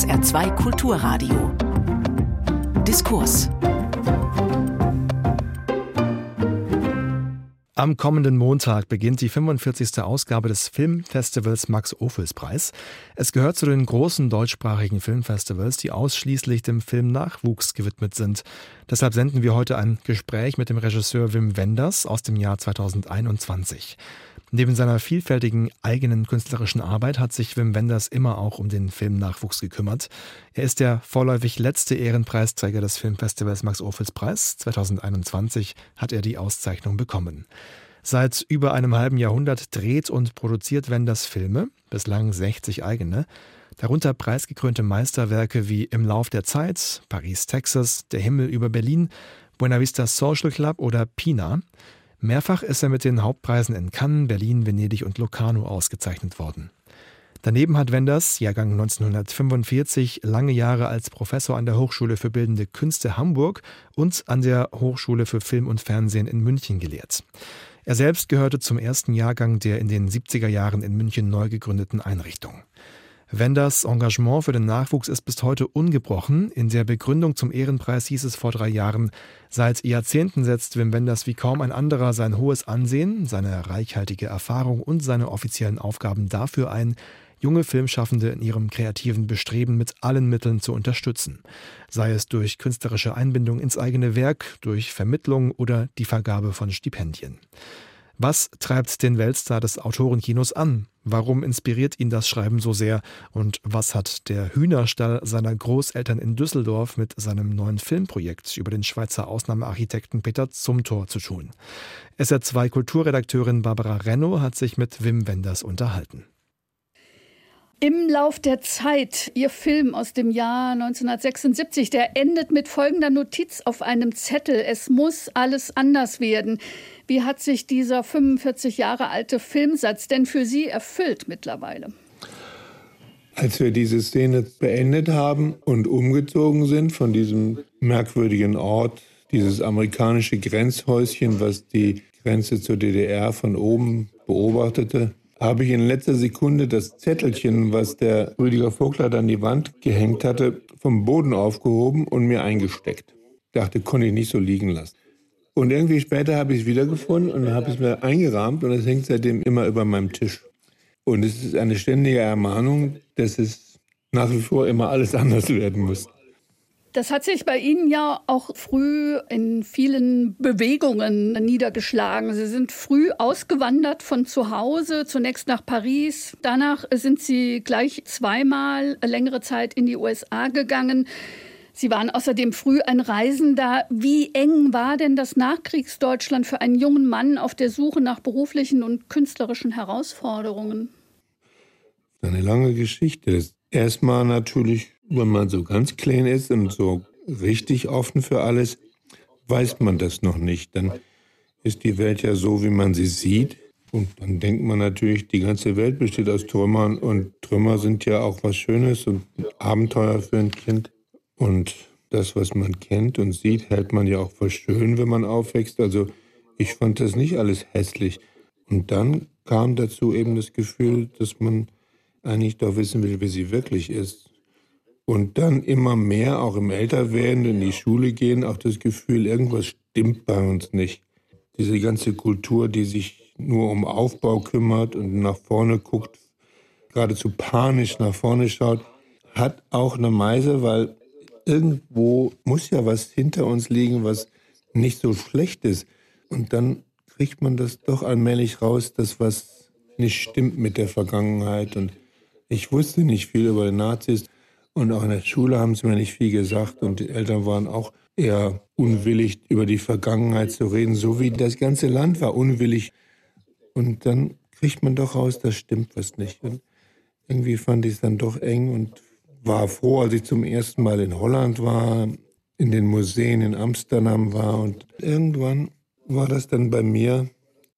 SR2 Kulturradio. Diskurs. Am kommenden Montag beginnt die 45. Ausgabe des Filmfestivals Max Ophüls Preis. Es gehört zu den großen deutschsprachigen Filmfestivals, die ausschließlich dem Filmnachwuchs gewidmet sind. Deshalb senden wir heute ein Gespräch mit dem Regisseur Wim Wenders aus dem Jahr 2021. Neben seiner vielfältigen eigenen künstlerischen Arbeit hat sich Wim Wenders immer auch um den Filmnachwuchs gekümmert. Er ist der vorläufig letzte Ehrenpreisträger des Filmfestivals Max Ophüls Preis. 2021 hat er die Auszeichnung bekommen. Seit über einem halben Jahrhundert dreht und produziert Wenders Filme, bislang 60 eigene, darunter preisgekrönte Meisterwerke wie Im Lauf der Zeit, Paris, Texas, Der Himmel über Berlin, Buena Vista Social Club oder Pina. Mehrfach ist er mit den Hauptpreisen in Cannes, Berlin, Venedig und Locarno ausgezeichnet worden. Daneben hat Wenders, Jahrgang 1945, lange Jahre als Professor an der Hochschule für Bildende Künste Hamburg und an der Hochschule für Film und Fernsehen in München gelehrt. Er selbst gehörte zum ersten Jahrgang der in den 70er Jahren in München neu gegründeten Einrichtung. Wenders Engagement für den Nachwuchs ist bis heute ungebrochen. In der Begründung zum Ehrenpreis hieß es vor drei Jahren, seit Jahrzehnten setzt Wim Wenders wie kaum ein anderer sein hohes Ansehen, seine reichhaltige Erfahrung und seine offiziellen Aufgaben dafür ein, junge Filmschaffende in ihrem kreativen Bestreben mit allen Mitteln zu unterstützen. Sei es durch künstlerische Einbindung ins eigene Werk, durch Vermittlung oder die Vergabe von Stipendien. Was treibt den Weltstar des Autorenkinos an? Warum inspiriert ihn das Schreiben so sehr? Und was hat der Hühnerstall seiner Großeltern in Düsseldorf mit seinem neuen Filmprojekt über den Schweizer Ausnahmearchitekten Peter Zumthor zu tun? SR2 Kulturredakteurin Barbara Renno hat sich mit Wim Wenders unterhalten. Im Lauf der Zeit, Ihr Film aus dem Jahr 1976, der endet mit folgender Notiz auf einem Zettel. Es muss alles anders werden. Wie hat sich dieser 45 Jahre alte Filmsatz denn für Sie erfüllt mittlerweile? Als wir diese Szene beendet haben und umgezogen sind von diesem merkwürdigen Ort, dieses amerikanische Grenzhäuschen, was die Grenze zur DDR von oben beobachtete, habe ich in letzter Sekunde das Zettelchen, was der Rüdiger Vogler an die Wand gehängt hatte, vom Boden aufgehoben und mir eingesteckt. Dachte, konnte ich nicht so liegen lassen. Und irgendwie später habe ich es wiedergefunden und habe es mir eingerahmt und es hängt seitdem immer über meinem Tisch. Und es ist eine ständige Ermahnung, dass es nach wie vor immer alles anders werden muss. Das hat sich bei Ihnen ja auch früh in vielen Bewegungen niedergeschlagen. Sie sind früh ausgewandert von zu Hause, zunächst nach Paris. Danach sind Sie gleich zweimal längere Zeit in die USA gegangen. Sie waren außerdem früh ein Reisender. Wie eng war denn das Nachkriegsdeutschland für einen jungen Mann auf der Suche nach beruflichen und künstlerischen Herausforderungen? Eine lange Geschichte. Erstmal natürlich wenn man so ganz klein ist und so richtig offen für alles, weiß man das noch nicht. Dann ist die Welt ja so, wie man sie sieht. Und dann denkt man natürlich, die ganze Welt besteht aus Trümmern und Trümmer sind ja auch was Schönes und Abenteuer für ein Kind. Und das, was man kennt und sieht, hält man ja auch für schön, wenn man aufwächst. Also ich fand das nicht alles hässlich. Und dann kam dazu eben das Gefühl, dass man eigentlich doch wissen will, wie sie wirklich ist. Und dann immer mehr, auch im Älterwerden, in die Schule gehen, auch das Gefühl, irgendwas stimmt bei uns nicht. Diese ganze Kultur, die sich nur um Aufbau kümmert und nach vorne guckt, geradezu panisch nach vorne schaut, hat auch eine Meise, weil irgendwo muss ja was hinter uns liegen, was nicht so schlecht ist. Und dann kriegt man das doch allmählich raus, dass was nicht stimmt mit der Vergangenheit. Und ich wusste nicht viel über die Nazis. Und auch in der Schule haben sie mir nicht viel gesagt und die Eltern waren auch eher unwillig, über die Vergangenheit zu reden, so wie das ganze Land war unwillig. Und dann kriegt man doch raus, das stimmt was nicht. Und irgendwie fand ich es dann doch eng und war froh, als ich zum ersten Mal in Holland war, in den Museen in Amsterdam war. Und irgendwann war das dann bei mir,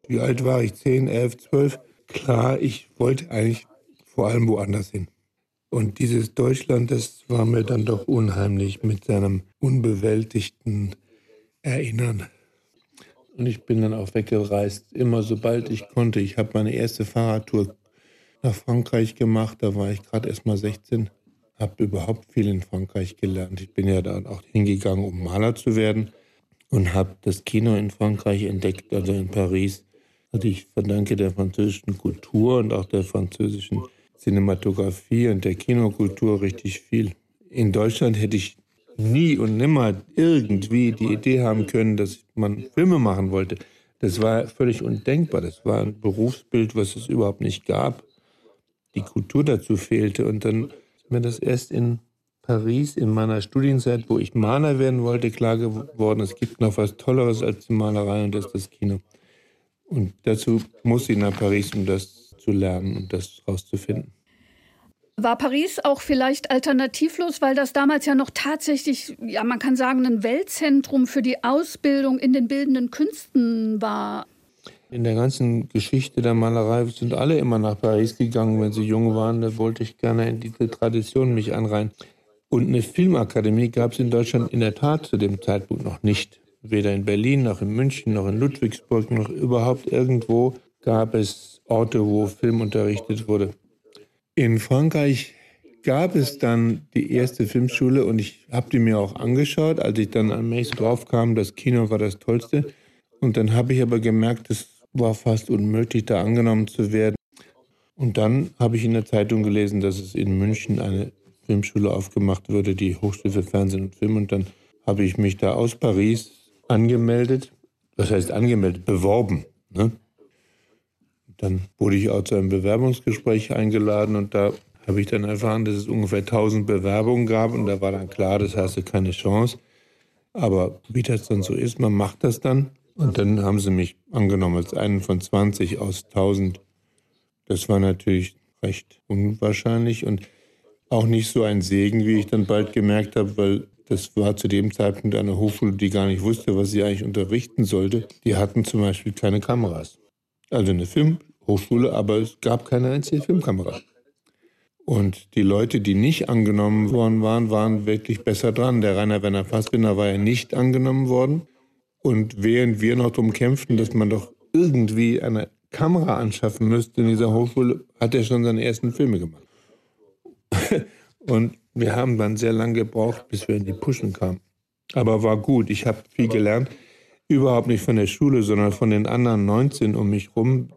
wie alt war ich, 10, 11, 12, klar, ich wollte eigentlich vor allem woanders hin. Und dieses Deutschland, das war mir dann doch unheimlich mit seinem unbewältigten Erinnern. Und ich bin dann auch weggereist, immer sobald ich konnte. Ich habe meine erste Fahrradtour nach Frankreich gemacht, da war ich gerade erst mal 16, habe überhaupt viel in Frankreich gelernt. Ich bin ja da auch hingegangen, um Maler zu werden und habe das Kino in Frankreich entdeckt, also in Paris. Also ich verdanke der französischen Kultur und auch der französischen Cinematografie und der Kinokultur richtig viel. In Deutschland hätte ich nie und nimmer irgendwie die Idee haben können, dass man Filme machen wollte. Das war völlig undenkbar. Das war ein Berufsbild, was es überhaupt nicht gab. Die Kultur dazu fehlte. Und dann ist mir das erst in Paris in meiner Studienzeit, wo ich Maler werden wollte, klar geworden, es gibt noch was Tolleres als die Malerei und das ist das Kino. Und dazu musste ich nach Paris, um das zu lernen und das herauszufinden. War Paris auch vielleicht alternativlos, weil das damals ja noch tatsächlich, ja, man kann sagen, ein Weltzentrum für die Ausbildung in den bildenden Künsten war? In der ganzen Geschichte der Malerei sind alle immer nach Paris gegangen, wenn sie jung waren. Da wollte ich gerne in diese Tradition mich anreihen. Und eine Filmakademie gab es in Deutschland in der Tat zu dem Zeitpunkt noch nicht. Weder in Berlin noch in München noch in Ludwigsburg noch überhaupt irgendwo gab es Orte, wo Film unterrichtet wurde. In Frankreich gab es dann die erste Filmschule und ich habe die mir auch angeschaut, als ich dann allmählich drauf kam, das Kino war das Tollste. Und dann habe ich aber gemerkt, es war fast unmöglich, da angenommen zu werden. Und dann habe ich in der Zeitung gelesen, dass es in München eine Filmschule aufgemacht würde, die Hochschule für Fernsehen und Film. Und dann habe ich mich da aus Paris angemeldet. Was heißt angemeldet? Beworben. Ne? Dann wurde ich auch zu einem Bewerbungsgespräch eingeladen und da habe ich dann erfahren, dass es ungefähr 1000 Bewerbungen gab und da war dann klar, das hast du keine Chance. Aber wie das dann so ist, man macht das dann. Und dann haben sie mich angenommen als einen von 20 aus 1000. Das war natürlich recht unwahrscheinlich und auch nicht so ein Segen, wie ich dann bald gemerkt habe, weil das war zu dem Zeitpunkt eine Hochschule, die gar nicht wusste, was sie eigentlich unterrichten sollte. Die hatten zum Beispiel keine Kameras. Also eine Film Hochschule, aber es gab keine einzige Filmkamera. Und die Leute, die nicht angenommen worden waren, waren wirklich besser dran. Der Rainer Werner Fassbinder war ja nicht angenommen worden. Und während wir noch darum kämpften, dass man doch irgendwie eine Kamera anschaffen müsste in dieser Hochschule, hat er schon seine ersten Filme gemacht. Und wir haben dann sehr lange gebraucht, bis wir in die Pushen kamen. Aber war gut. Ich habe viel gelernt. Überhaupt nicht von der Schule, sondern von den anderen 19 um mich rum,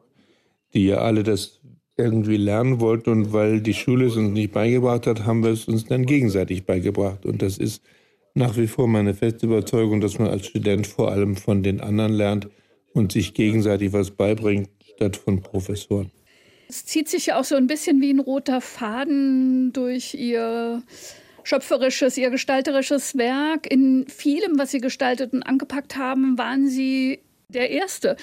die ja alle das irgendwie lernen wollten. Und weil die Schule es uns nicht beigebracht hat, haben wir es uns dann gegenseitig beigebracht. Und das ist nach wie vor meine feste Überzeugung, dass man als Student vor allem von den anderen lernt und sich gegenseitig was beibringt, statt von Professoren. Es zieht sich ja auch so ein bisschen wie ein roter Faden durch Ihr schöpferisches, Ihr gestalterisches Werk. In vielem, was Sie gestaltet und angepackt haben, waren Sie der Erste.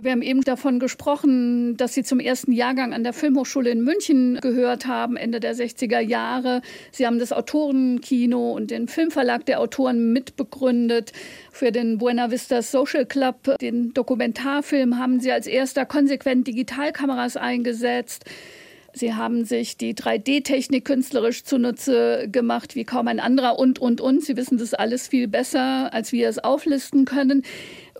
Wir haben eben davon gesprochen, dass Sie zum ersten Jahrgang an der Filmhochschule in München gehört haben, Ende der 60er Jahre. Sie haben das Autorenkino und den Filmverlag der Autoren mitbegründet. Für den Buena Vista Social Club, den Dokumentarfilm, haben Sie als erster konsequent Digitalkameras eingesetzt. Sie haben sich die 3D-Technik künstlerisch zunutze gemacht, wie kaum ein anderer und, und, und. Sie wissen das alles viel besser, als wir es auflisten können.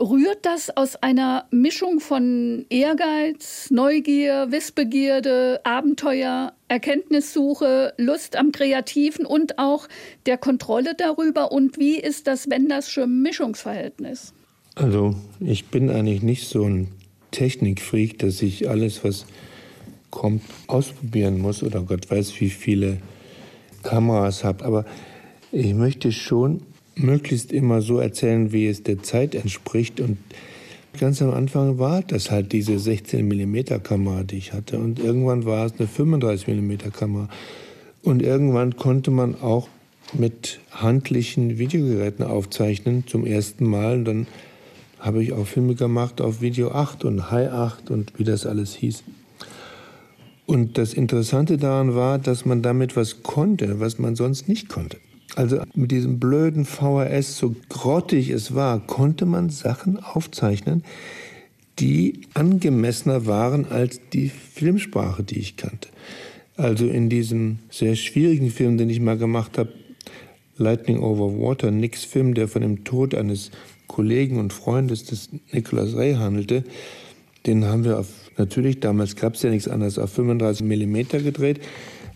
Rührt das aus einer Mischung von Ehrgeiz, Neugier, Wissbegierde, Abenteuer, Erkenntnissuche, Lust am Kreativen und auch der Kontrolle darüber? Und wie ist das Wendersche Mischungsverhältnis? Also ich bin eigentlich nicht so ein Technikfreak, dass ich alles, was kommt, ausprobieren muss oder Gott weiß, wie viele Kameras habe. Aber ich möchte schon möglichst immer so erzählen, wie es der Zeit entspricht. Und ganz am Anfang war das halt diese 16 mm Kamera, die ich hatte. Und irgendwann war es eine 35 mm Kamera. Und irgendwann konnte man auch mit handlichen Videogeräten aufzeichnen zum ersten Mal. Und dann habe ich auch Filme gemacht auf Video 8 und High 8 und wie das alles hieß. Und das Interessante daran war, dass man damit was konnte, was man sonst nicht konnte. Also mit diesem blöden VHS, so grottig es war, konnte man Sachen aufzeichnen, die angemessener waren als die Filmsprache, die ich kannte. Also in diesem sehr schwierigen Film, den ich mal gemacht habe, Lightning Over Water, Nicks Film, der von dem Tod eines Kollegen und Freundes des Nicholas Ray handelte, den haben wir auf, natürlich, damals gab es ja nichts anderes, auf 35 mm gedreht.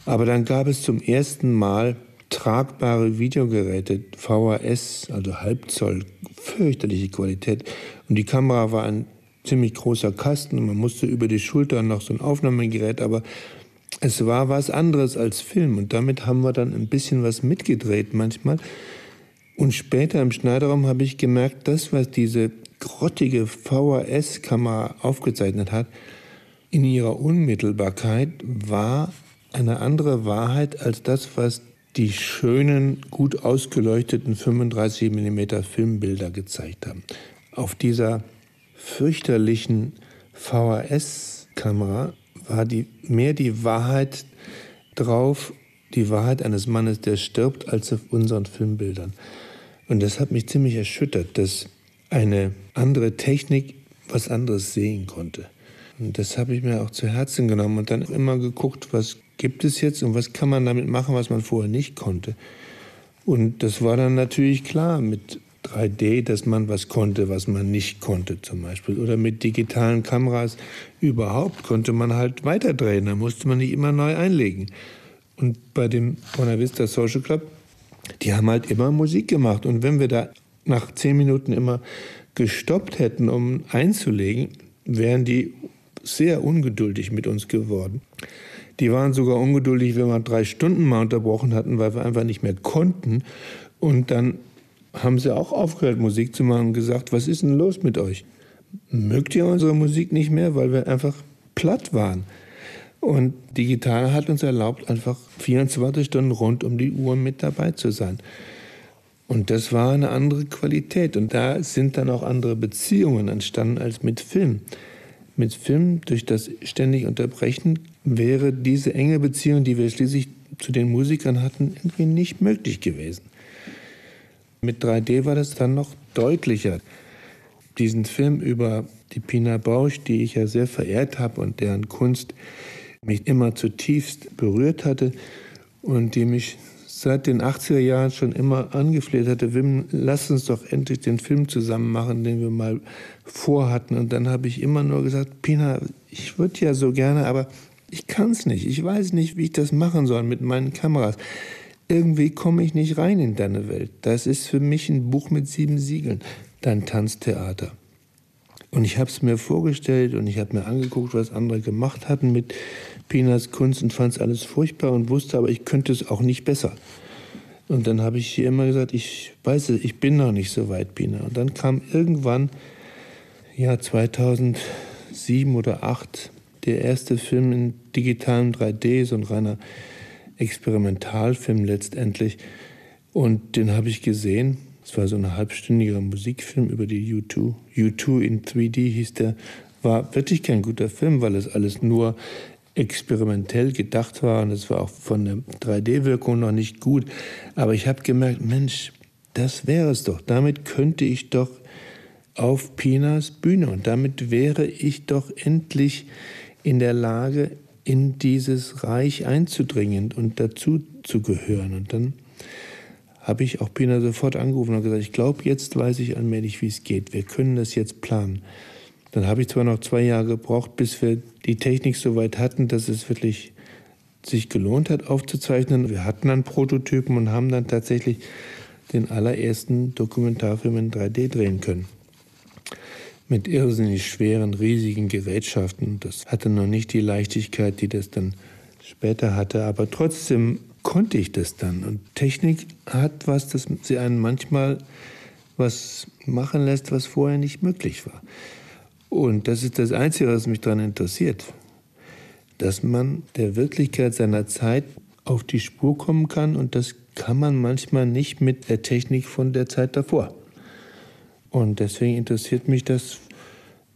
Aber dann gab es zum ersten Mal tragbare Videogeräte, VHS, also Halbzoll, fürchterliche Qualität. Und die Kamera war ein ziemlich großer Kasten und man musste über die Schulter noch so ein Aufnahmegerät, aber es war was anderes als Film und damit haben wir dann ein bisschen was mitgedreht manchmal. Und später im Schneiderraum habe ich gemerkt, das, was diese grottige VHS-Kamera aufgezeichnet hat, in ihrer Unmittelbarkeit war eine andere Wahrheit als das, was die schönen, gut ausgeleuchteten 35 mm Filmbilder gezeigt haben. Auf dieser fürchterlichen VHS-Kamera war die, mehr die Wahrheit drauf, die Wahrheit eines Mannes, der stirbt, als auf unseren Filmbildern. Und das hat mich ziemlich erschüttert, dass eine andere Technik was anderes sehen konnte. Und das habe ich mir auch zu Herzen genommen und dann immer geguckt, was gibt es jetzt und was kann man damit machen, was man vorher nicht konnte. Und das war dann natürlich klar mit 3D, dass man was konnte, was man nicht konnte zum Beispiel. Oder mit digitalen Kameras überhaupt konnte man halt weiterdrehen. Da musste man nicht immer neu einlegen. Und bei dem Buena Vista Social Club, die haben halt immer Musik gemacht. Und wenn wir da nach zehn Minuten immer gestoppt hätten, um einzulegen, wären die sehr ungeduldig mit uns geworden. Die waren sogar ungeduldig, wenn wir drei Stunden mal unterbrochen hatten, weil wir einfach nicht mehr konnten. Und dann haben sie auch aufgehört, Musik zu machen und gesagt, was ist denn los mit euch? Mögt ihr unsere Musik nicht mehr, weil wir einfach platt waren? Und digital hat uns erlaubt, einfach 24 Stunden rund um die Uhr mit dabei zu sein. Und das war eine andere Qualität. Und da sind dann auch andere Beziehungen entstanden als mit Film. Mit Film, durch das ständig Unterbrechen, wäre diese enge Beziehung, die wir schließlich zu den Musikern hatten, irgendwie nicht möglich gewesen. Mit 3D war das dann noch deutlicher. Diesen Film über die Pina Bausch, die ich ja sehr verehrt habe und deren Kunst mich immer zutiefst berührt hatte und die mich seit den 80er Jahren schon immer angefleht hatte, Wim, lass uns doch endlich den Film zusammen machen, den wir mal vorhatten. Und dann habe ich immer nur gesagt, Pina, ich würde ja so gerne, aber ich kann es nicht. Ich weiß nicht, wie ich das machen soll mit meinen Kameras irgendwie komme ich nicht rein in deine Welt. Das ist für mich ein Buch mit sieben Siegeln, dein Tanztheater. Und ich habe es mir vorgestellt und ich habe mir angeguckt, was andere gemacht hatten mit Pinas Kunst und fand es alles furchtbar und wusste aber, ich könnte es auch nicht besser. Und dann habe ich hier immer gesagt, ich weiß es, ich bin noch nicht so weit, Pina. Und dann kam irgendwann, ja 2007 oder 2008, der erste Film in digitalem 3D, so ein reiner Experimentalfilm letztendlich. Und den habe ich gesehen. Es war so ein halbstündiger Musikfilm über die U2. U2 in 3D hieß der. War wirklich kein guter Film, weil es alles nur experimentell gedacht war und es war auch von der 3D-Wirkung noch nicht gut. Aber ich habe gemerkt, Mensch, das wäre es doch. Damit könnte ich doch auf Pinas Bühne und damit wäre ich doch endlich in der Lage, in dieses Reich einzudringen und dazu zu gehören. Und dann habe ich auch Pina sofort angerufen und gesagt, ich glaube, jetzt weiß ich allmählich, wie es geht. Wir können das jetzt planen. Dann habe ich zwar noch zwei Jahre gebraucht, bis wir die Technik so weit hatten, dass es wirklich sich gelohnt hat aufzuzeichnen. Wir hatten dann Prototypen und haben dann tatsächlich den allerersten Dokumentarfilm in 3D drehen können mit irrsinnig schweren, riesigen Gerätschaften. Das hatte noch nicht die Leichtigkeit, die das dann später hatte, aber trotzdem konnte ich das dann. Und Technik hat was, dass sie einen manchmal was machen lässt, was vorher nicht möglich war. Und das ist das Einzige, was mich daran interessiert, dass man der Wirklichkeit seiner Zeit auf die Spur kommen kann und das kann man manchmal nicht mit der Technik von der Zeit davor. Und deswegen interessiert mich das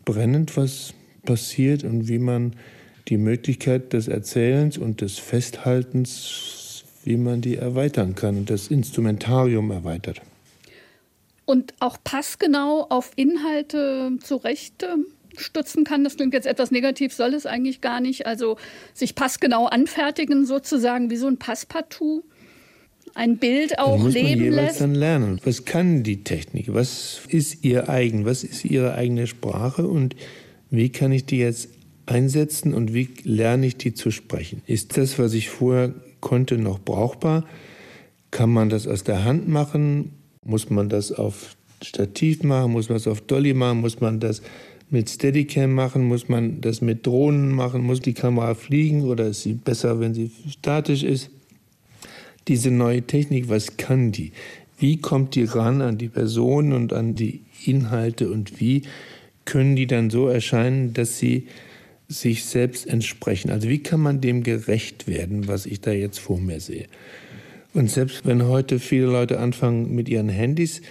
brennend, was passiert und wie man die Möglichkeit des Erzählens und des Festhaltens, wie man die erweitern kann und das Instrumentarium erweitert. Und auch passgenau auf Inhalte zurecht stützen kann. Das klingt jetzt etwas negativ, soll es eigentlich gar nicht. Also sich passgenau anfertigen, sozusagen wie so ein Passpartout ein Bild auch muss leben man lässt. dann lernen. Was kann die Technik? Was ist ihr eigen? Was ist ihre eigene Sprache? Und wie kann ich die jetzt einsetzen und wie lerne ich die zu sprechen? Ist das, was ich vorher konnte, noch brauchbar? Kann man das aus der Hand machen? Muss man das auf Stativ machen? Muss man das auf Dolly machen? Muss man das mit Steadicam machen? Muss man das mit Drohnen machen? Muss die Kamera fliegen oder ist sie besser, wenn sie statisch ist? Diese neue Technik, was kann die? Wie kommt die ran an die Personen und an die Inhalte und wie können die dann so erscheinen, dass sie sich selbst entsprechen? Also wie kann man dem gerecht werden, was ich da jetzt vor mir sehe? Und selbst wenn heute viele Leute anfangen, mit ihren Handys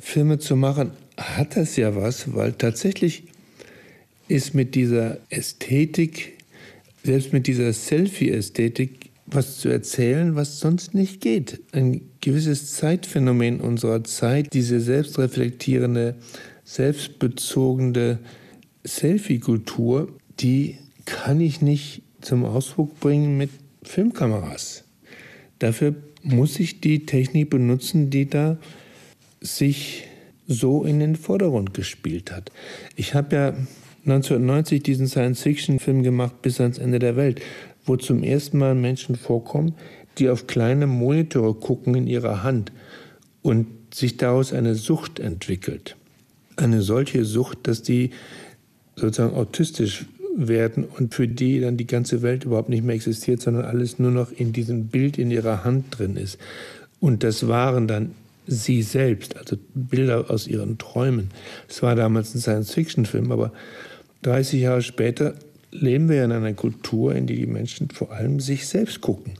Filme zu machen, hat das ja was, weil tatsächlich ist mit dieser Ästhetik, selbst mit dieser Selfie-Ästhetik, was zu erzählen, was sonst nicht geht. Ein gewisses Zeitphänomen unserer Zeit, diese selbstreflektierende, selbstbezogene Selfie-Kultur, die kann ich nicht zum Ausdruck bringen mit Filmkameras. Dafür muss ich die Technik benutzen, die da sich so in den Vordergrund gespielt hat. Ich habe ja 1990 diesen Science-Fiction-Film gemacht bis ans Ende der Welt, wo zum ersten Mal Menschen vorkommen, die auf kleine Monitore gucken in ihrer Hand und sich daraus eine Sucht entwickelt. Eine solche Sucht, dass die sozusagen autistisch werden und für die dann die ganze Welt überhaupt nicht mehr existiert, sondern alles nur noch in diesem Bild in ihrer Hand drin ist. Und das waren dann sie selbst, also Bilder aus ihren Träumen. Es war damals ein Science-Fiction-Film, aber 30 Jahre später leben wir in einer Kultur, in die die Menschen vor allem sich selbst gucken.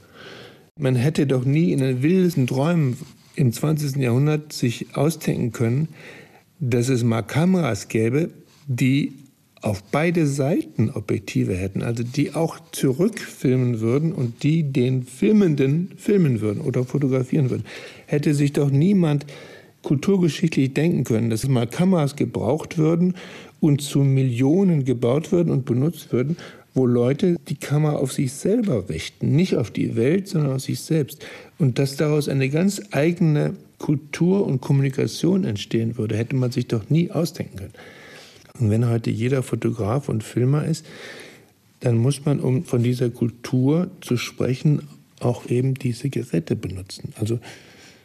Man hätte doch nie in den wildesten Träumen im 20. Jahrhundert sich ausdenken können, dass es mal Kameras gäbe, die auf beide Seiten Objektive hätten, also die auch zurückfilmen würden und die den Filmenden filmen würden oder fotografieren würden. Hätte sich doch niemand kulturgeschichtlich denken können, dass mal Kameras gebraucht würden und zu Millionen gebaut würden und benutzt würden, wo Leute die Kamera auf sich selber richten, nicht auf die Welt, sondern auf sich selbst. Und dass daraus eine ganz eigene Kultur und Kommunikation entstehen würde, hätte man sich doch nie ausdenken können. Und wenn heute jeder Fotograf und Filmer ist, dann muss man, um von dieser Kultur zu sprechen, auch eben diese Geräte benutzen. Also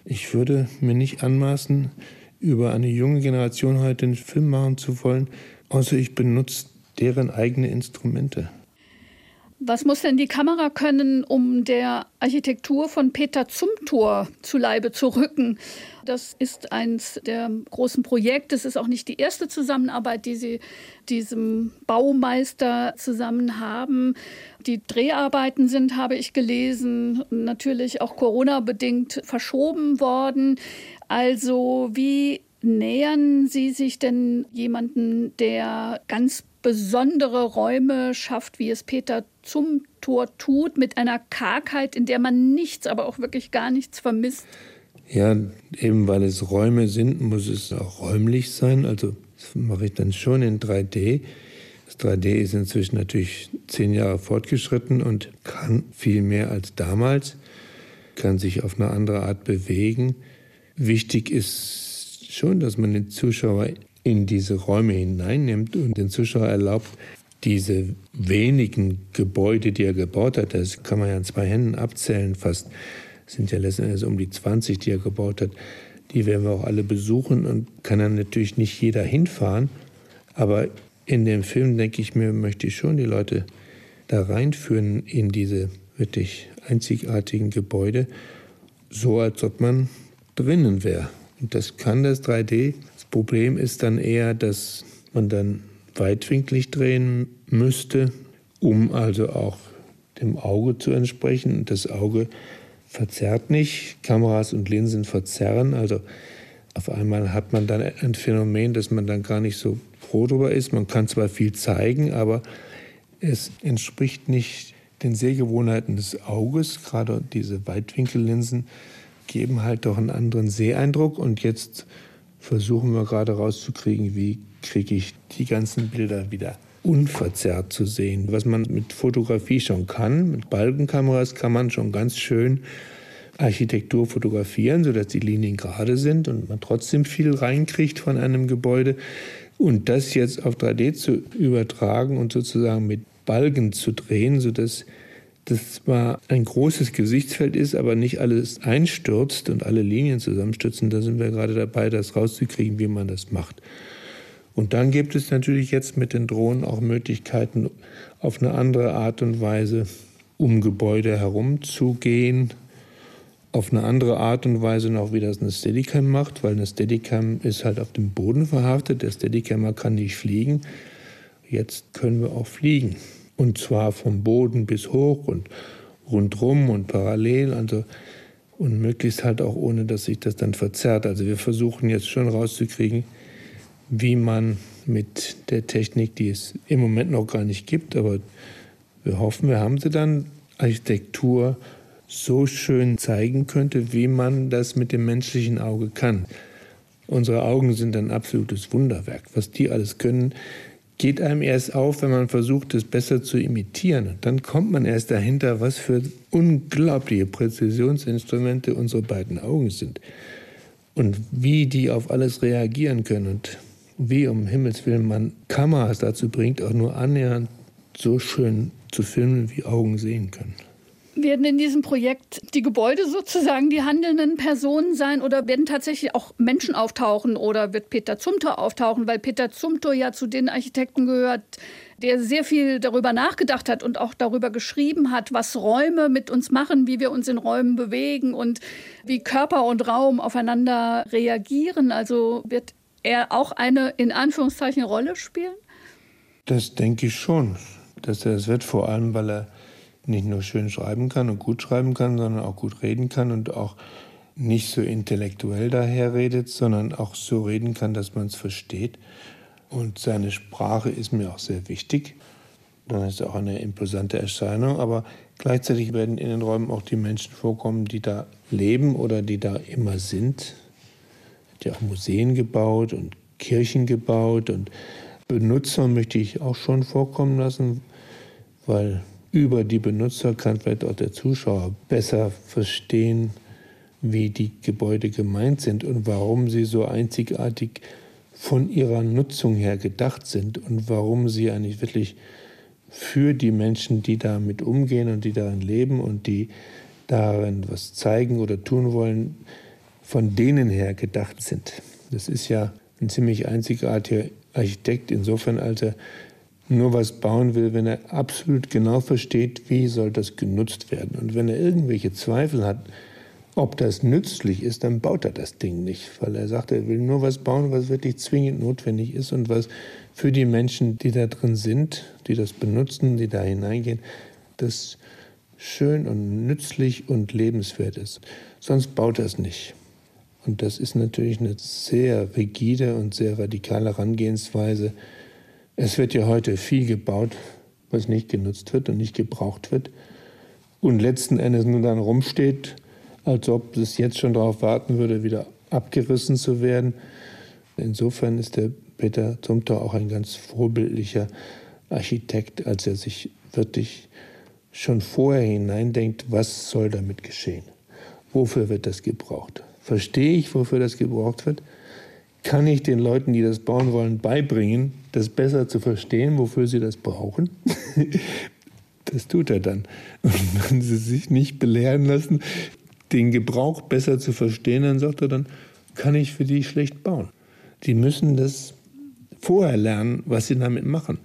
ich würde mir nicht anmaßen, über eine junge Generation heute einen Film machen zu wollen, außer ich benutze deren eigene Instrumente. Was muss denn die Kamera können, um der Architektur von Peter Zumthor zu Leibe zu rücken? Das ist eins der großen Projekte. Es ist auch nicht die erste Zusammenarbeit, die Sie diesem Baumeister zusammen haben. Die Dreharbeiten sind, habe ich gelesen, natürlich auch Corona-bedingt verschoben worden. Also wie nähern Sie sich denn jemanden, der ganz besondere Räume schafft, wie es Peter zum Tor tut, mit einer Kargheit, in der man nichts, aber auch wirklich gar nichts vermisst? Ja, eben weil es Räume sind, muss es auch räumlich sein. Also das mache ich dann schon in 3D. Das 3D ist inzwischen natürlich zehn Jahre fortgeschritten und kann viel mehr als damals, kann sich auf eine andere Art bewegen. Wichtig ist schon, dass man den Zuschauer in diese Räume hineinnimmt und den Zuschauer erlaubt, diese wenigen Gebäude, die er gebaut hat, das kann man ja an zwei Händen abzählen, fast sind ja letztendlich um die 20, die er gebaut hat, die werden wir auch alle besuchen und kann dann natürlich nicht jeder hinfahren. Aber in dem Film, denke ich mir, möchte ich schon die Leute da reinführen in diese wirklich einzigartigen Gebäude, so als ob man drinnen wäre. Und das kann das 3D. Das Problem ist dann eher, dass man dann weitwinklig drehen müsste, um also auch dem Auge zu entsprechen. Das Auge verzerrt nicht. Kameras und Linsen verzerren. Also auf einmal hat man dann ein Phänomen, dass man dann gar nicht so froh darüber ist. Man kann zwar viel zeigen, aber es entspricht nicht den Sehgewohnheiten des Auges. Gerade diese Weitwinkellinsen geben halt doch einen anderen Seeeindruck. Und jetzt versuchen wir gerade rauszukriegen, wie kriege ich die ganzen Bilder wieder unverzerrt zu sehen. Was man mit Fotografie schon kann, mit Balkenkameras kann man schon ganz schön Architektur fotografieren, sodass die Linien gerade sind und man trotzdem viel reinkriegt von einem Gebäude. Und das jetzt auf 3D zu übertragen und sozusagen mit Balken zu drehen, sodass das zwar ein großes Gesichtsfeld ist, aber nicht alles einstürzt und alle Linien zusammenstürzen. Da sind wir gerade dabei, das rauszukriegen, wie man das macht. Und dann gibt es natürlich jetzt mit den Drohnen auch Möglichkeiten, auf eine andere Art und Weise um Gebäude herumzugehen, auf eine andere Art und Weise noch, wie das eine Steadicam macht, weil eine Steadicam ist halt auf dem Boden verhaftet. Der Steadicammer kann nicht fliegen. Jetzt können wir auch fliegen. Und zwar vom Boden bis hoch und rundrum und parallel. Also, und möglichst halt auch ohne, dass sich das dann verzerrt. Also wir versuchen jetzt schon rauszukriegen, wie man mit der Technik, die es im Moment noch gar nicht gibt, aber wir hoffen, wir haben sie dann, Architektur so schön zeigen könnte, wie man das mit dem menschlichen Auge kann. Unsere Augen sind ein absolutes Wunderwerk. Was die alles können, geht einem erst auf, wenn man versucht, es besser zu imitieren. Und dann kommt man erst dahinter, was für unglaubliche Präzisionsinstrumente unsere beiden Augen sind. Und wie die auf alles reagieren können. Und wie um Himmels Willen man Kameras dazu bringt, auch nur annähernd so schön zu filmen, wie Augen sehen können. Werden in diesem Projekt die Gebäude sozusagen die handelnden Personen sein oder werden tatsächlich auch Menschen auftauchen oder wird Peter Zumthor auftauchen? Weil Peter Zumthor ja zu den Architekten gehört, der sehr viel darüber nachgedacht hat und auch darüber geschrieben hat, was Räume mit uns machen, wie wir uns in Räumen bewegen und wie Körper und Raum aufeinander reagieren. Also wird er auch eine in Anführungszeichen Rolle spielen? Das denke ich schon, dass er es wird, vor allem weil er nicht nur schön schreiben kann und gut schreiben kann, sondern auch gut reden kann und auch nicht so intellektuell daherredet, sondern auch so reden kann, dass man es versteht. Und seine Sprache ist mir auch sehr wichtig. Dann ist auch eine imposante Erscheinung, aber gleichzeitig werden in den Räumen auch die Menschen vorkommen, die da leben oder die da immer sind. Hat ja auch Museen gebaut und Kirchen gebaut und Benutzer möchte ich auch schon vorkommen lassen, weil über die Benutzer kann vielleicht auch der Zuschauer besser verstehen, wie die Gebäude gemeint sind und warum sie so einzigartig von ihrer Nutzung her gedacht sind und warum sie eigentlich wirklich für die Menschen, die damit umgehen und die darin leben und die darin was zeigen oder tun wollen, von denen her gedacht sind. Das ist ja ein ziemlich einzigartiger Architekt insofern, als er nur was bauen will, wenn er absolut genau versteht, wie soll das genutzt werden. Und wenn er irgendwelche Zweifel hat, ob das nützlich ist, dann baut er das Ding nicht, weil er sagt, er will nur was bauen, was wirklich zwingend notwendig ist und was für die Menschen, die da drin sind, die das benutzen, die da hineingehen, das schön und nützlich und lebenswert ist. Sonst baut er es nicht. Und das ist natürlich eine sehr rigide und sehr radikale Herangehensweise, es wird ja heute viel gebaut, was nicht genutzt wird und nicht gebraucht wird und letzten Endes nur dann rumsteht, als ob es jetzt schon darauf warten würde, wieder abgerissen zu werden. Insofern ist der Peter Zumthor auch ein ganz vorbildlicher Architekt, als er sich wirklich schon vorher hineindenkt, was soll damit geschehen? Wofür wird das gebraucht? Verstehe ich, wofür das gebraucht wird? Kann ich den Leuten, die das bauen wollen, beibringen, das besser zu verstehen, wofür sie das brauchen. das tut er dann. Und wenn sie sich nicht belehren lassen, den Gebrauch besser zu verstehen, dann sagt er dann, kann ich für die schlecht bauen. Die müssen das vorher lernen, was sie damit machen.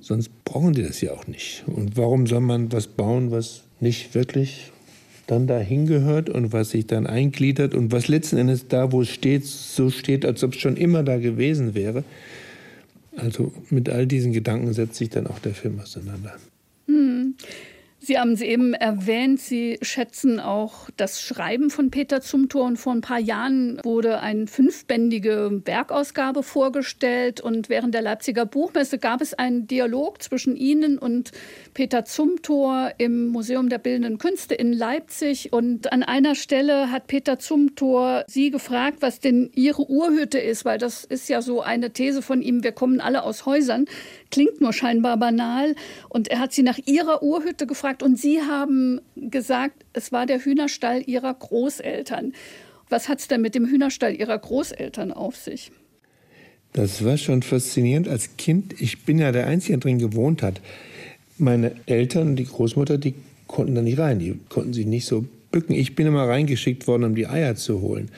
Sonst brauchen die das ja auch nicht. Und warum soll man was bauen, was nicht wirklich dann dahin gehört und was sich dann eingliedert und was letzten Endes da, wo es steht, so steht, als ob es schon immer da gewesen wäre. Also mit all diesen Gedanken setzt sich dann auch der Film auseinander. Hm. Sie haben es eben erwähnt, Sie schätzen auch das Schreiben von Peter Zumthor. Und vor ein paar Jahren wurde eine fünfbändige Werkausgabe vorgestellt. Und während der Leipziger Buchmesse gab es einen Dialog zwischen Ihnen und Peter Zumthor im Museum der Bildenden Künste in Leipzig. Und an einer Stelle hat Peter Zumthor Sie gefragt, was denn Ihre Urhütte ist, weil das ist ja so eine These von ihm, wir kommen alle aus Häusern. Klingt nur scheinbar banal. Und er hat Sie nach Ihrer Urhütte gefragt und Sie haben gesagt, es war der Hühnerstall Ihrer Großeltern. Was hat es denn mit dem Hühnerstall Ihrer Großeltern auf sich? Das war schon faszinierend als Kind. Ich bin ja der Einzige, der drin gewohnt hat. meine Eltern, die Großmutter, die konnten da nicht rein. Die konnten sich nicht so bücken. Ich bin immer reingeschickt worden, um die Eier zu holen.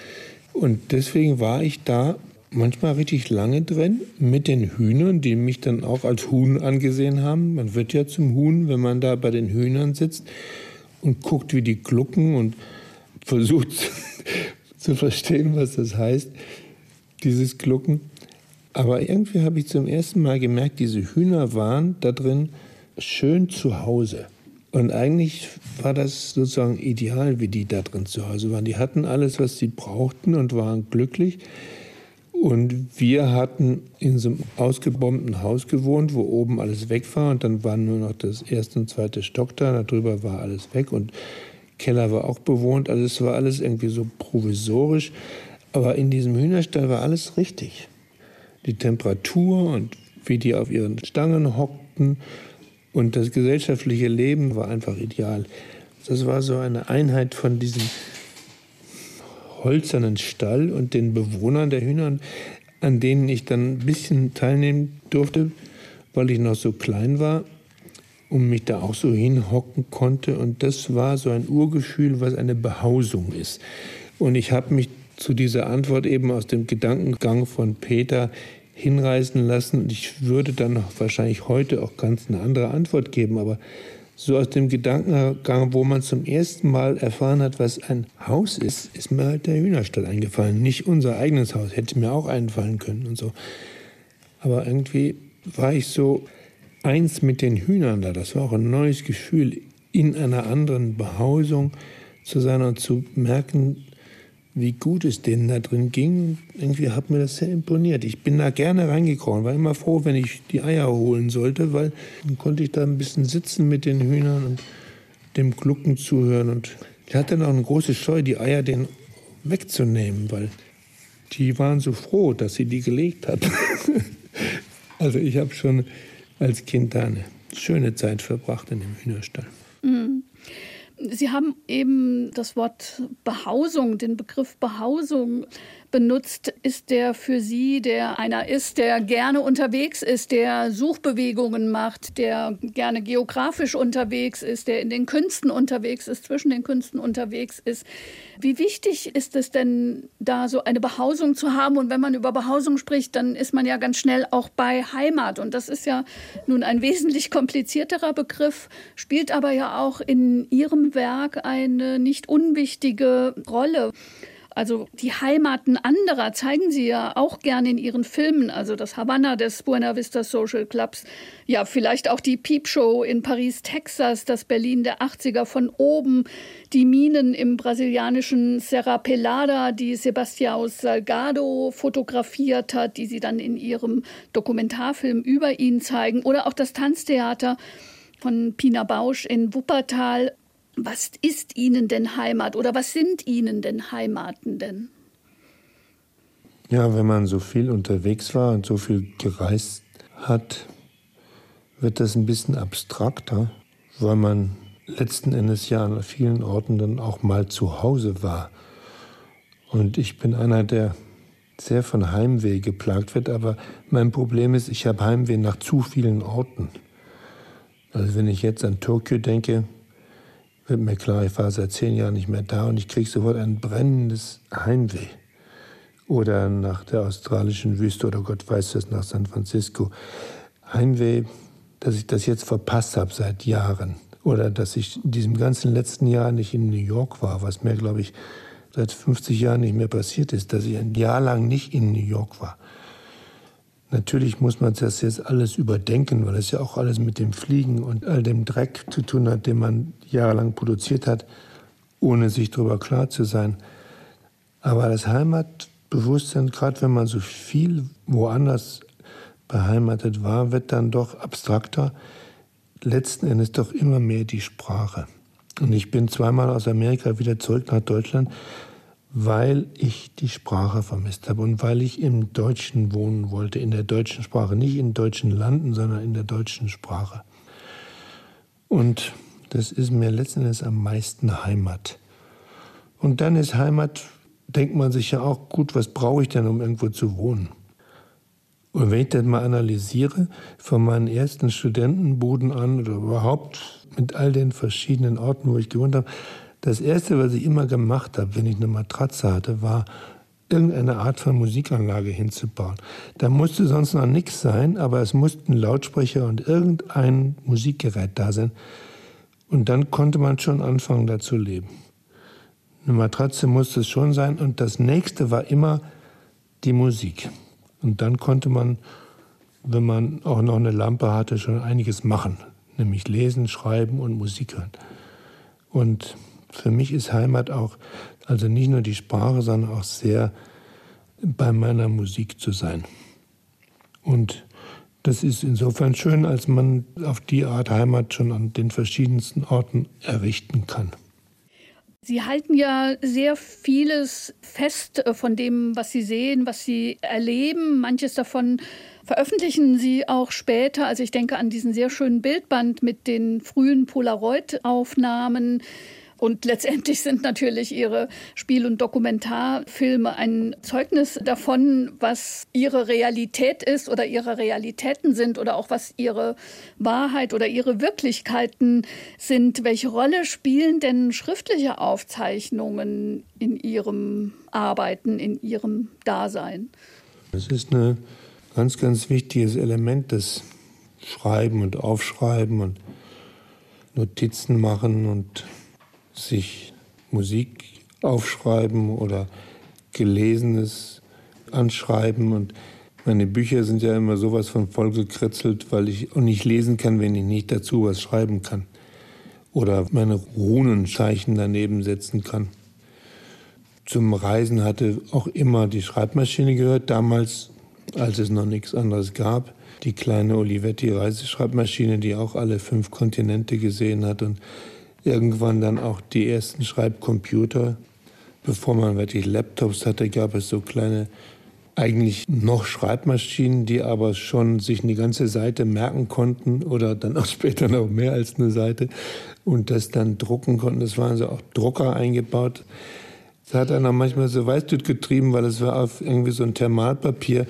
Und deswegen war ich da manchmal richtig lange drin mit den Hühnern, die mich dann auch als Huhn angesehen haben. Man wird ja zum Huhn, wenn man da bei den Hühnern sitzt und guckt, wie die glucken und versucht zu verstehen, was das heißt, dieses Glucken. Aber irgendwie habe ich zum ersten Mal gemerkt, diese Hühner waren da drin schön zu Hause. Und eigentlich war das sozusagen ideal, wie die da drin zu Hause waren. Die hatten alles, was sie brauchten und waren glücklich. Und wir hatten in so einem ausgebombten Haus gewohnt, wo oben alles weg war. Und dann war nur noch das erste und zweite Stock da. Darüber war alles weg. Und Keller war auch bewohnt. Also es war alles irgendwie so provisorisch. Aber in diesem Hühnerstall war alles richtig. Die Temperatur und wie die auf ihren Stangen hockten und das gesellschaftliche Leben war einfach ideal. Das war so eine Einheit von diesem holzernen Stall und den Bewohnern der Hühner, an denen ich dann ein bisschen teilnehmen durfte, weil ich noch so klein war und mich da auch so hinhocken konnte. Und das war so ein Urgefühl, was eine Behausung ist. Und ich habe mich zu dieser Antwort eben aus dem Gedankengang von Peter hinreißen lassen. Und ich würde dann wahrscheinlich heute auch ganz eine andere Antwort geben, aber so aus dem Gedankengang, wo man zum ersten Mal erfahren hat, was ein Haus ist, ist mir halt der Hühnerstall eingefallen. Nicht unser eigenes Haus, hätte mir auch einfallen können und so. Aber irgendwie war ich so eins mit den Hühnern da. Das war auch ein neues Gefühl, in einer anderen Behausung zu sein und zu merken, wie gut es denen da drin ging. Irgendwie hat mir das sehr imponiert. Ich bin da gerne reingekrochen, war immer froh, wenn ich die Eier holen sollte, weil dann konnte ich da ein bisschen sitzen mit den Hühnern und dem Glucken zuhören. Und ich hatte dann auch eine große Scheu, die Eier denen wegzunehmen, weil die waren so froh, dass sie die gelegt hat. also ich habe schon als Kind da eine schöne Zeit verbracht in dem Hühnerstall. Sie haben eben das Wort Behausung, den Begriff Behausung benutzt, ist der für Sie, der einer ist, der gerne unterwegs ist, der Suchbewegungen macht, der gerne geografisch unterwegs ist, der in den Künsten unterwegs ist, zwischen den Künsten unterwegs ist. Wie wichtig ist es denn, da so eine Behausung zu haben? Und wenn man über Behausung spricht, dann ist man ja ganz schnell auch bei Heimat. Und das ist ja nun ein wesentlich komplizierterer Begriff, spielt aber ja auch in Ihrem Werk eine nicht unwichtige Rolle. Also die Heimaten anderer zeigen sie ja auch gerne in ihren Filmen. Also das Havanna des Buena Vista Social Clubs. Ja, vielleicht auch die Peep Show in Paris, Texas, das Berlin der 80er von oben. Die Minen im brasilianischen Serra Pelada, die Sebastião Salgado fotografiert hat, die sie dann in ihrem Dokumentarfilm über ihn zeigen. Oder auch das Tanztheater von Pina Bausch in Wuppertal. Was ist Ihnen denn Heimat oder was sind Ihnen denn Heimaten denn? Ja, wenn man so viel unterwegs war und so viel gereist hat, wird das ein bisschen abstrakter, weil man letzten Endes ja an vielen Orten dann auch mal zu Hause war. Und ich bin einer, der sehr von Heimweh geplagt wird, aber mein Problem ist, ich habe Heimweh nach zu vielen Orten. Also wenn ich jetzt an Tokio denke, wird mir klar, ich war seit zehn Jahren nicht mehr da und ich kriege sofort ein brennendes Heimweh. Oder nach der australischen Wüste oder Gott weiß es, nach San Francisco. Heimweh, dass ich das jetzt verpasst habe seit Jahren. Oder dass ich in diesem ganzen letzten Jahr nicht in New York war, was mir, glaube ich, seit 50 Jahren nicht mehr passiert ist, dass ich ein Jahr lang nicht in New York war. Natürlich muss man das jetzt alles überdenken, weil es ja auch alles mit dem Fliegen und all dem Dreck zu tun hat, den man jahrelang produziert hat, ohne sich darüber klar zu sein. Aber das Heimatbewusstsein, gerade wenn man so viel woanders beheimatet war, wird dann doch abstrakter. Letzten Endes doch immer mehr die Sprache. Und ich bin zweimal aus Amerika wieder zurück nach Deutschland weil ich die Sprache vermisst habe und weil ich im Deutschen wohnen wollte, in der deutschen Sprache, nicht in deutschen Landen, sondern in der deutschen Sprache. Und das ist mir letzten Endes am meisten Heimat. Und dann ist Heimat, denkt man sich ja auch, gut, was brauche ich denn, um irgendwo zu wohnen? Und wenn ich das mal analysiere, von meinen ersten Studentenbuden an oder überhaupt mit all den verschiedenen Orten, wo ich gewohnt habe, das Erste, was ich immer gemacht habe, wenn ich eine Matratze hatte, war, irgendeine Art von Musikanlage hinzubauen. Da musste sonst noch nichts sein, aber es mussten Lautsprecher und irgendein Musikgerät da sein. Und dann konnte man schon anfangen, da zu leben. Eine Matratze musste es schon sein. Und das nächste war immer die Musik. Und dann konnte man, wenn man auch noch eine Lampe hatte, schon einiges machen. Nämlich lesen, schreiben und Musik hören. Und für mich ist Heimat auch, also nicht nur die Sprache, sondern auch sehr bei meiner Musik zu sein. Und das ist insofern schön, als man auf die Art Heimat schon an den verschiedensten Orten errichten kann. Sie halten ja sehr vieles fest äh, von dem, was Sie sehen, was Sie erleben. Manches davon veröffentlichen Sie auch später. Also ich denke an diesen sehr schönen Bildband mit den frühen Polaroid-Aufnahmen. Und letztendlich sind natürlich ihre Spiel- und Dokumentarfilme ein Zeugnis davon, was ihre Realität ist oder ihre Realitäten sind oder auch was ihre Wahrheit oder ihre Wirklichkeiten sind. Welche Rolle spielen denn schriftliche Aufzeichnungen in ihrem Arbeiten, in ihrem Dasein? Das ist ein ganz, ganz wichtiges Element, das Schreiben und Aufschreiben und Notizen machen und sich Musik aufschreiben oder Gelesenes anschreiben. Und meine Bücher sind ja immer sowas von vollgekritzelt, weil ich auch nicht lesen kann, wenn ich nicht dazu was schreiben kann. Oder meine Runenzeichen daneben setzen kann. Zum Reisen hatte auch immer die Schreibmaschine gehört, damals, als es noch nichts anderes gab. Die kleine Olivetti Reiseschreibmaschine, die auch alle fünf Kontinente gesehen hat und irgendwann dann auch die ersten Schreibcomputer. Bevor man wirklich Laptops hatte, gab es so kleine, eigentlich noch Schreibmaschinen, die aber schon sich eine ganze Seite merken konnten oder dann auch später noch mehr als eine Seite und das dann drucken konnten. Das waren so auch Drucker eingebaut. Das hat einer manchmal so Weißtut getrieben, weil es war auf irgendwie so ein Thermalpapier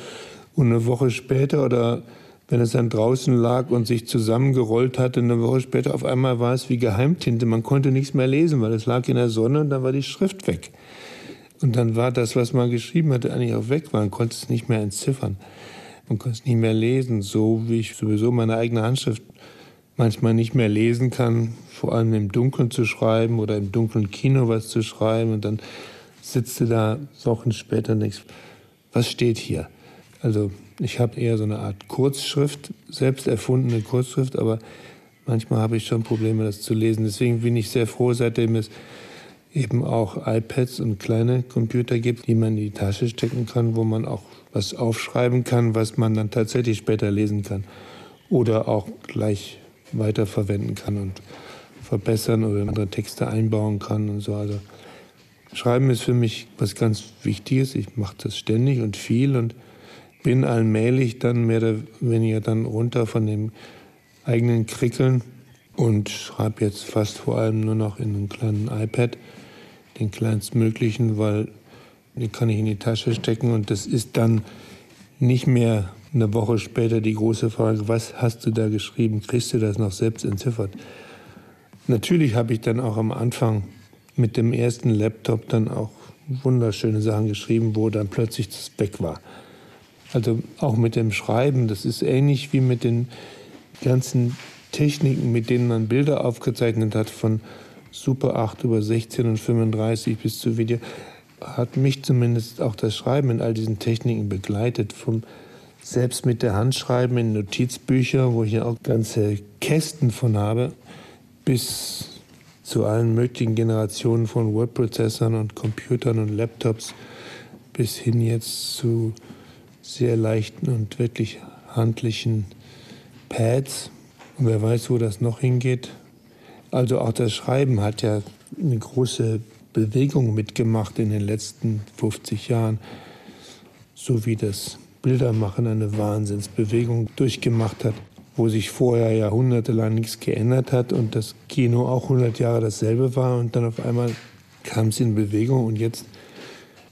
und eine Woche später oder wenn es dann draußen lag und sich zusammengerollt hatte, eine Woche später auf einmal war es wie Geheimtinte. Man konnte nichts mehr lesen, weil es lag in der Sonne und dann war die Schrift weg. Und dann war das, was man geschrieben hatte, eigentlich auch weg. Man konnte es nicht mehr entziffern. Man konnte es nicht mehr lesen, so wie ich sowieso meine eigene Handschrift manchmal nicht mehr lesen kann, vor allem im Dunkeln zu schreiben oder im dunklen Kino was zu schreiben. Und dann sitzt du da Wochen später und denkst, was steht hier? Also ich habe eher so eine Art Kurzschrift, selbst erfundene Kurzschrift, aber manchmal habe ich schon Probleme, das zu lesen. Deswegen bin ich sehr froh, seitdem es eben auch iPads und kleine Computer gibt, die man in die Tasche stecken kann, wo man auch was aufschreiben kann, was man dann tatsächlich später lesen kann oder auch gleich weiterverwenden kann und verbessern oder andere Texte einbauen kann und so. Also Schreiben ist für mich was ganz Wichtiges. Ich mache das ständig und viel und bin allmählich dann mehr oder weniger dann runter von dem eigenen Krickeln und schreibe jetzt fast vor allem nur noch in einem kleinen iPad, den kleinstmöglichen, weil den kann ich in die Tasche stecken und das ist dann nicht mehr eine Woche später die große Frage, was hast du da geschrieben? Kriegst du das noch selbst entziffert? Natürlich habe ich dann auch am Anfang mit dem ersten Laptop dann auch wunderschöne Sachen geschrieben, wo dann plötzlich das weg war. Also auch mit dem Schreiben, das ist ähnlich wie mit den ganzen Techniken, mit denen man Bilder aufgezeichnet hat, von Super 8 über 16 und 35 bis zu Video, hat mich zumindest auch das Schreiben in all diesen Techniken begleitet. Vom selbst mit der Hand schreiben in Notizbücher, wo ich ja auch ganze Kästen von habe, bis zu allen möglichen Generationen von Wordprozessern und Computern und Laptops, bis hin jetzt zu sehr leichten und wirklich handlichen Pads. Und wer weiß, wo das noch hingeht. Also auch das Schreiben hat ja eine große Bewegung mitgemacht in den letzten 50 Jahren, so wie das Bildermachen eine Wahnsinnsbewegung durchgemacht hat, wo sich vorher jahrhundertelang nichts geändert hat und das Kino auch 100 Jahre dasselbe war und dann auf einmal kam es in Bewegung und jetzt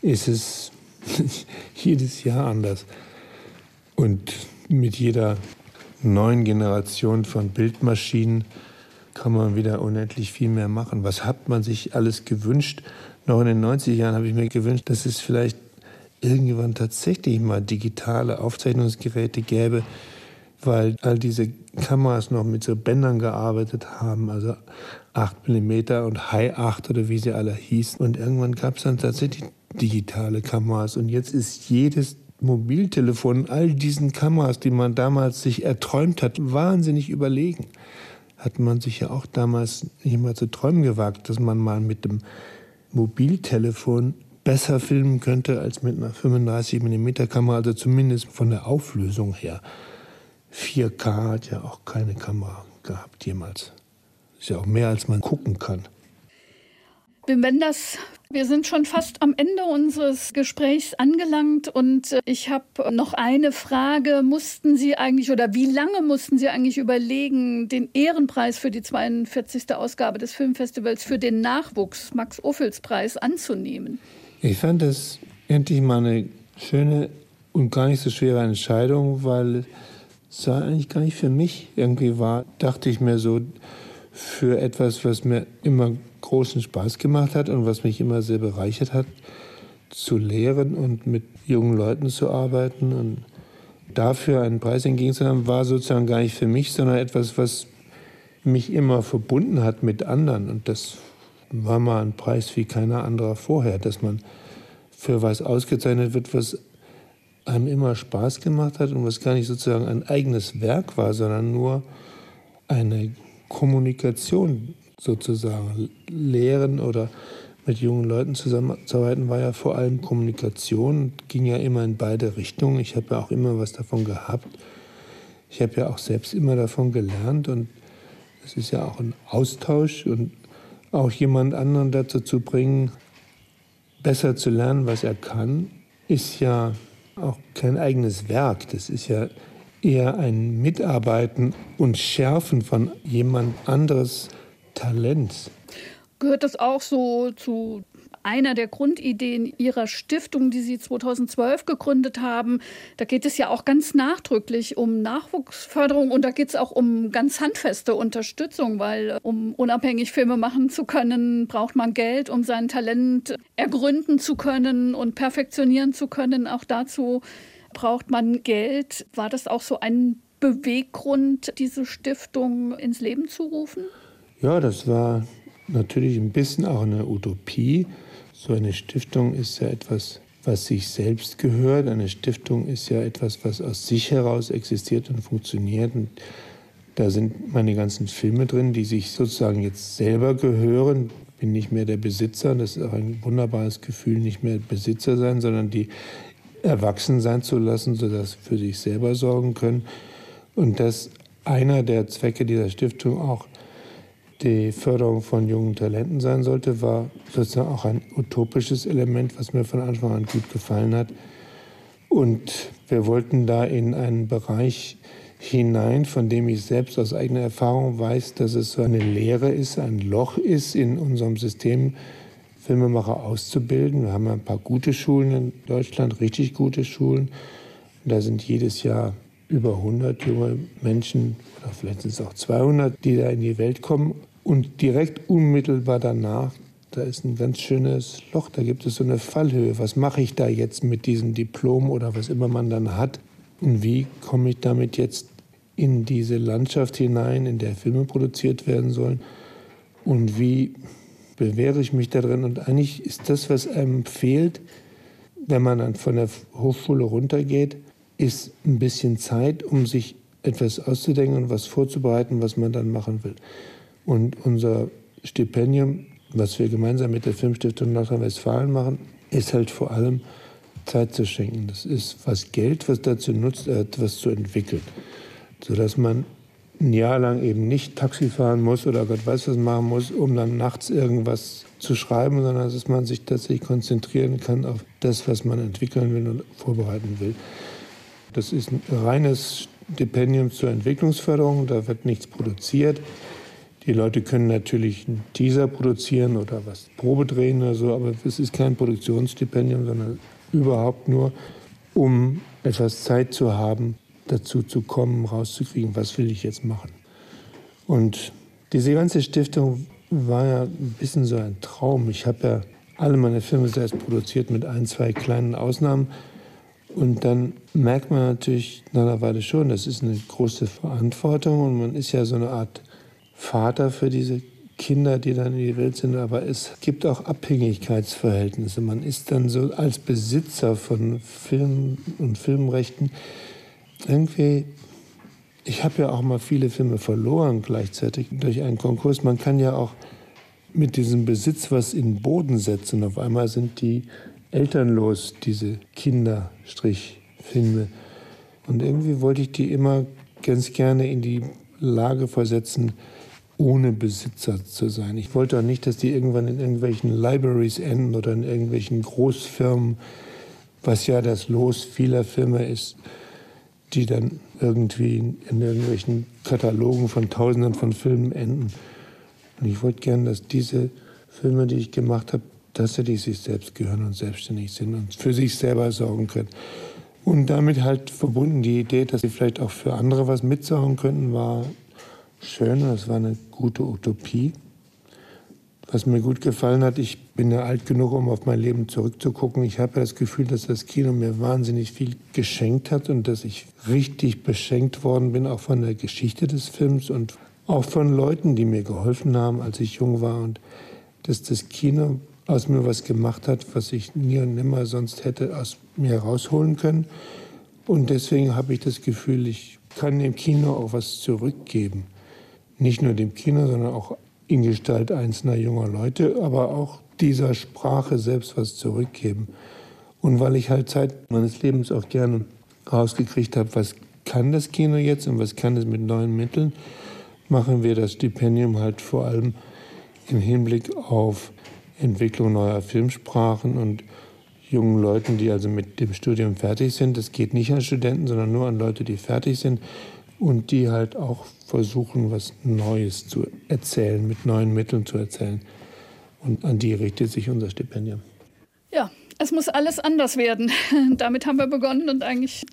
ist es jedes Jahr anders. Und mit jeder neuen Generation von Bildmaschinen kann man wieder unendlich viel mehr machen. Was hat man sich alles gewünscht? Noch in den 90er Jahren habe ich mir gewünscht, dass es vielleicht irgendwann tatsächlich mal digitale Aufzeichnungsgeräte gäbe, weil all diese Kameras noch mit so Bändern gearbeitet haben, also 8 mm und High 8 oder wie sie alle hießen. Und irgendwann gab es dann tatsächlich digitale Kameras. Und jetzt ist jedes Mobiltelefon all diesen Kameras, die man damals sich erträumt hat, wahnsinnig überlegen. Hat man sich ja auch damals nicht mal zu träumen gewagt, dass man mal mit dem Mobiltelefon besser filmen könnte als mit einer 35 mm Kamera, also zumindest von der Auflösung her. 4K hat ja auch keine Kamera gehabt jemals. Ist ja auch mehr, als man gucken kann. Wenn das, wir sind schon fast am Ende unseres Gesprächs angelangt und äh, ich habe noch eine Frage. Mussten Sie eigentlich oder wie lange mussten Sie eigentlich überlegen, den Ehrenpreis für die 42. Ausgabe des Filmfestivals für den Nachwuchs, Max Ophüls Preis, anzunehmen? Ich fand das endlich mal eine schöne und gar nicht so schwere Entscheidung, weil es eigentlich gar nicht für mich irgendwie war. Dachte ich mir so, für etwas, was mir immer großen Spaß gemacht hat und was mich immer sehr bereichert hat, zu lehren und mit jungen Leuten zu arbeiten und dafür einen Preis entgegenzunehmen, war sozusagen gar nicht für mich, sondern etwas, was mich immer verbunden hat mit anderen. Und das war mal ein Preis wie keiner anderer vorher, dass man für was ausgezeichnet wird, was einem immer Spaß gemacht hat und was gar nicht sozusagen ein eigenes Werk war, sondern nur eine Kommunikation sozusagen. Lehren oder mit jungen Leuten zusammenzuarbeiten war ja vor allem Kommunikation, ging ja immer in beide Richtungen. Ich habe ja auch immer was davon gehabt. Ich habe ja auch selbst immer davon gelernt und es ist ja auch ein Austausch und auch jemand anderen dazu zu bringen, besser zu lernen, was er kann, ist ja auch kein eigenes Werk. Das ist ja eher ein Mitarbeiten und Schärfen von jemand anderes Talents. Gehört das auch so zu einer der Grundideen Ihrer Stiftung, die Sie 2012 gegründet haben. Da geht es ja auch ganz nachdrücklich um Nachwuchsförderung und da geht es auch um ganz handfeste Unterstützung, weil um unabhängig Filme machen zu können, braucht man Geld, um sein Talent ergründen zu können und perfektionieren zu können. Auch dazu braucht man Geld. War das auch so ein Beweggrund, diese Stiftung ins Leben zu rufen? Ja, das war natürlich ein bisschen auch eine Utopie. So eine Stiftung ist ja etwas, was sich selbst gehört. Eine Stiftung ist ja etwas, was aus sich heraus existiert und funktioniert. Und da sind meine ganzen Filme drin, die sich sozusagen jetzt selber gehören. Bin nicht mehr der Besitzer. Das ist auch ein wunderbares Gefühl, nicht mehr Besitzer sein, sondern die erwachsen sein zu lassen, sodass sie für sich selber sorgen können. Und dass einer der Zwecke dieser Stiftung auch die Förderung von jungen Talenten sein sollte, war sozusagen auch ein utopisches Element, was mir von Anfang an gut gefallen hat. Und wir wollten da in einen Bereich hinein, von dem ich selbst aus eigener Erfahrung weiß, dass es so eine Leere ist, ein Loch ist in unserem System, Filmemacher auszubilden. Wir haben ein paar gute Schulen in Deutschland, richtig gute Schulen. Da sind jedes Jahr über 100 junge Menschen, oder vielleicht sind es auch 200, die da in die Welt kommen. Und direkt unmittelbar danach, da ist ein ganz schönes Loch, da gibt es so eine Fallhöhe. Was mache ich da jetzt mit diesem Diplom oder was immer man dann hat? Und wie komme ich damit jetzt in diese Landschaft hinein, in der Filme produziert werden sollen? Und wie bewähre ich mich da drin? Und eigentlich ist das, was einem fehlt, wenn man dann von der Hochschule runtergeht, ist ein bisschen Zeit, um sich etwas auszudenken und was vorzubereiten, was man dann machen will. Und unser Stipendium, was wir gemeinsam mit der Filmstiftung Nordrhein-Westfalen machen, ist halt vor allem Zeit zu schenken. Das ist was Geld, was dazu nutzt, etwas zu entwickeln, sodass man ein Jahr lang eben nicht Taxi fahren muss oder Gott weiß was machen muss, um dann nachts irgendwas zu schreiben, sondern dass man sich tatsächlich konzentrieren kann auf das, was man entwickeln will und vorbereiten will. Das ist ein reines Stipendium zur Entwicklungsförderung, da wird nichts produziert. Die Leute können natürlich einen Teaser produzieren oder was Probe drehen oder so, aber es ist kein Produktionsstipendium, sondern überhaupt nur um etwas Zeit zu haben, dazu zu kommen, rauszukriegen, was will ich jetzt machen. Und diese ganze Stiftung war ja ein bisschen so ein Traum. Ich habe ja alle meine Filme selbst produziert mit ein, zwei kleinen Ausnahmen. Und dann merkt man natürlich nach einer Weile schon, das ist eine große Verantwortung und man ist ja so eine Art Vater für diese Kinder, die dann in die Welt sind, aber es gibt auch Abhängigkeitsverhältnisse. Man ist dann so als Besitzer von Filmen und Filmrechten irgendwie ich habe ja auch mal viele Filme verloren gleichzeitig durch einen Konkurs. Man kann ja auch mit diesem Besitz was in den Boden setzen. Auf einmal sind die elternlos, diese Kinderstrichfilme. Und irgendwie wollte ich die immer ganz gerne in die Lage versetzen, ohne Besitzer zu sein. Ich wollte auch nicht, dass die irgendwann in irgendwelchen Libraries enden oder in irgendwelchen Großfirmen, was ja das Los vieler Filme ist die dann irgendwie in irgendwelchen Katalogen von Tausenden von Filmen enden. Und ich wollte gerne, dass diese Filme, die ich gemacht habe, tatsächlich sich selbst gehören und selbstständig sind und für sich selber sorgen können. Und damit halt verbunden die Idee, dass sie vielleicht auch für andere was mitsorgen könnten, war schön. Das war eine gute Utopie. Was mir gut gefallen hat, ich bin ja alt genug, um auf mein Leben zurückzugucken. Ich habe das Gefühl, dass das Kino mir wahnsinnig viel geschenkt hat und dass ich richtig beschenkt worden bin, auch von der Geschichte des Films und auch von Leuten, die mir geholfen haben, als ich jung war. Und dass das Kino aus mir was gemacht hat, was ich nie und nimmer sonst hätte aus mir herausholen können. Und deswegen habe ich das Gefühl, ich kann dem Kino auch was zurückgeben. Nicht nur dem Kino, sondern auch in Gestalt einzelner junger Leute, aber auch dieser Sprache selbst was zurückgeben. Und weil ich halt Zeit meines Lebens auch gerne rausgekriegt habe, was kann das Kino jetzt und was kann es mit neuen Mitteln, machen wir das Stipendium halt vor allem im Hinblick auf Entwicklung neuer Filmsprachen und jungen Leuten, die also mit dem Studium fertig sind. Das geht nicht an Studenten, sondern nur an Leute, die fertig sind und die halt auch versuchen, was Neues zu erzählen, mit neuen Mitteln zu erzählen. Und an die richtet sich unser Stipendium. Ja, es muss alles anders werden. Damit haben wir begonnen und eigentlich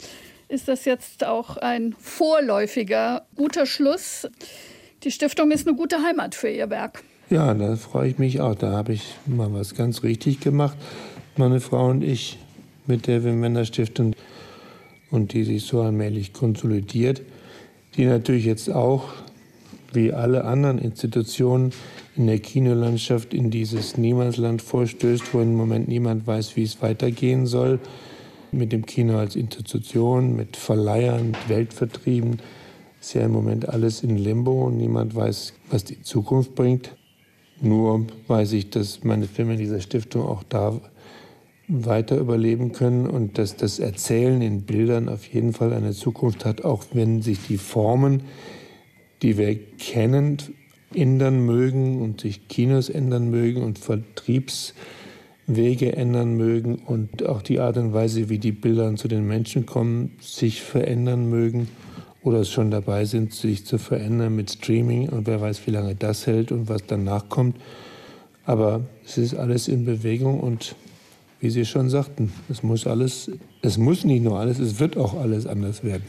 ist das jetzt auch ein vorläufiger guter Schluss. Die Stiftung ist eine gute Heimat für Ihr Werk. Ja, da freue ich mich auch. Da habe ich mal was ganz richtig gemacht. Meine Frau und ich mit der Wim Stiftung und die sich so allmählich konsolidiert die natürlich jetzt auch, wie alle anderen Institutionen in der Kinolandschaft, in dieses Niemandsland vorstößt, wo im Moment niemand weiß, wie es weitergehen soll. Mit dem Kino als Institution, mit Verleihern, mit Weltvertrieben ist ja im Moment alles in Limbo und niemand weiß, was die Zukunft bringt. Nur weiß ich, dass meine Filme in dieser Stiftung auch da weiter überleben können und dass das Erzählen in Bildern auf jeden Fall eine Zukunft hat, auch wenn sich die Formen, die wir kennen, ändern mögen und sich Kinos ändern mögen und Vertriebswege ändern mögen und auch die Art und Weise, wie die Bilder zu den Menschen kommen, sich verändern mögen oder es schon dabei sind, sich zu verändern mit Streaming und wer weiß, wie lange das hält und was danach kommt. Aber es ist alles in Bewegung und wie Sie schon sagten, es muss alles, es muss nicht nur alles, es wird auch alles anders werden.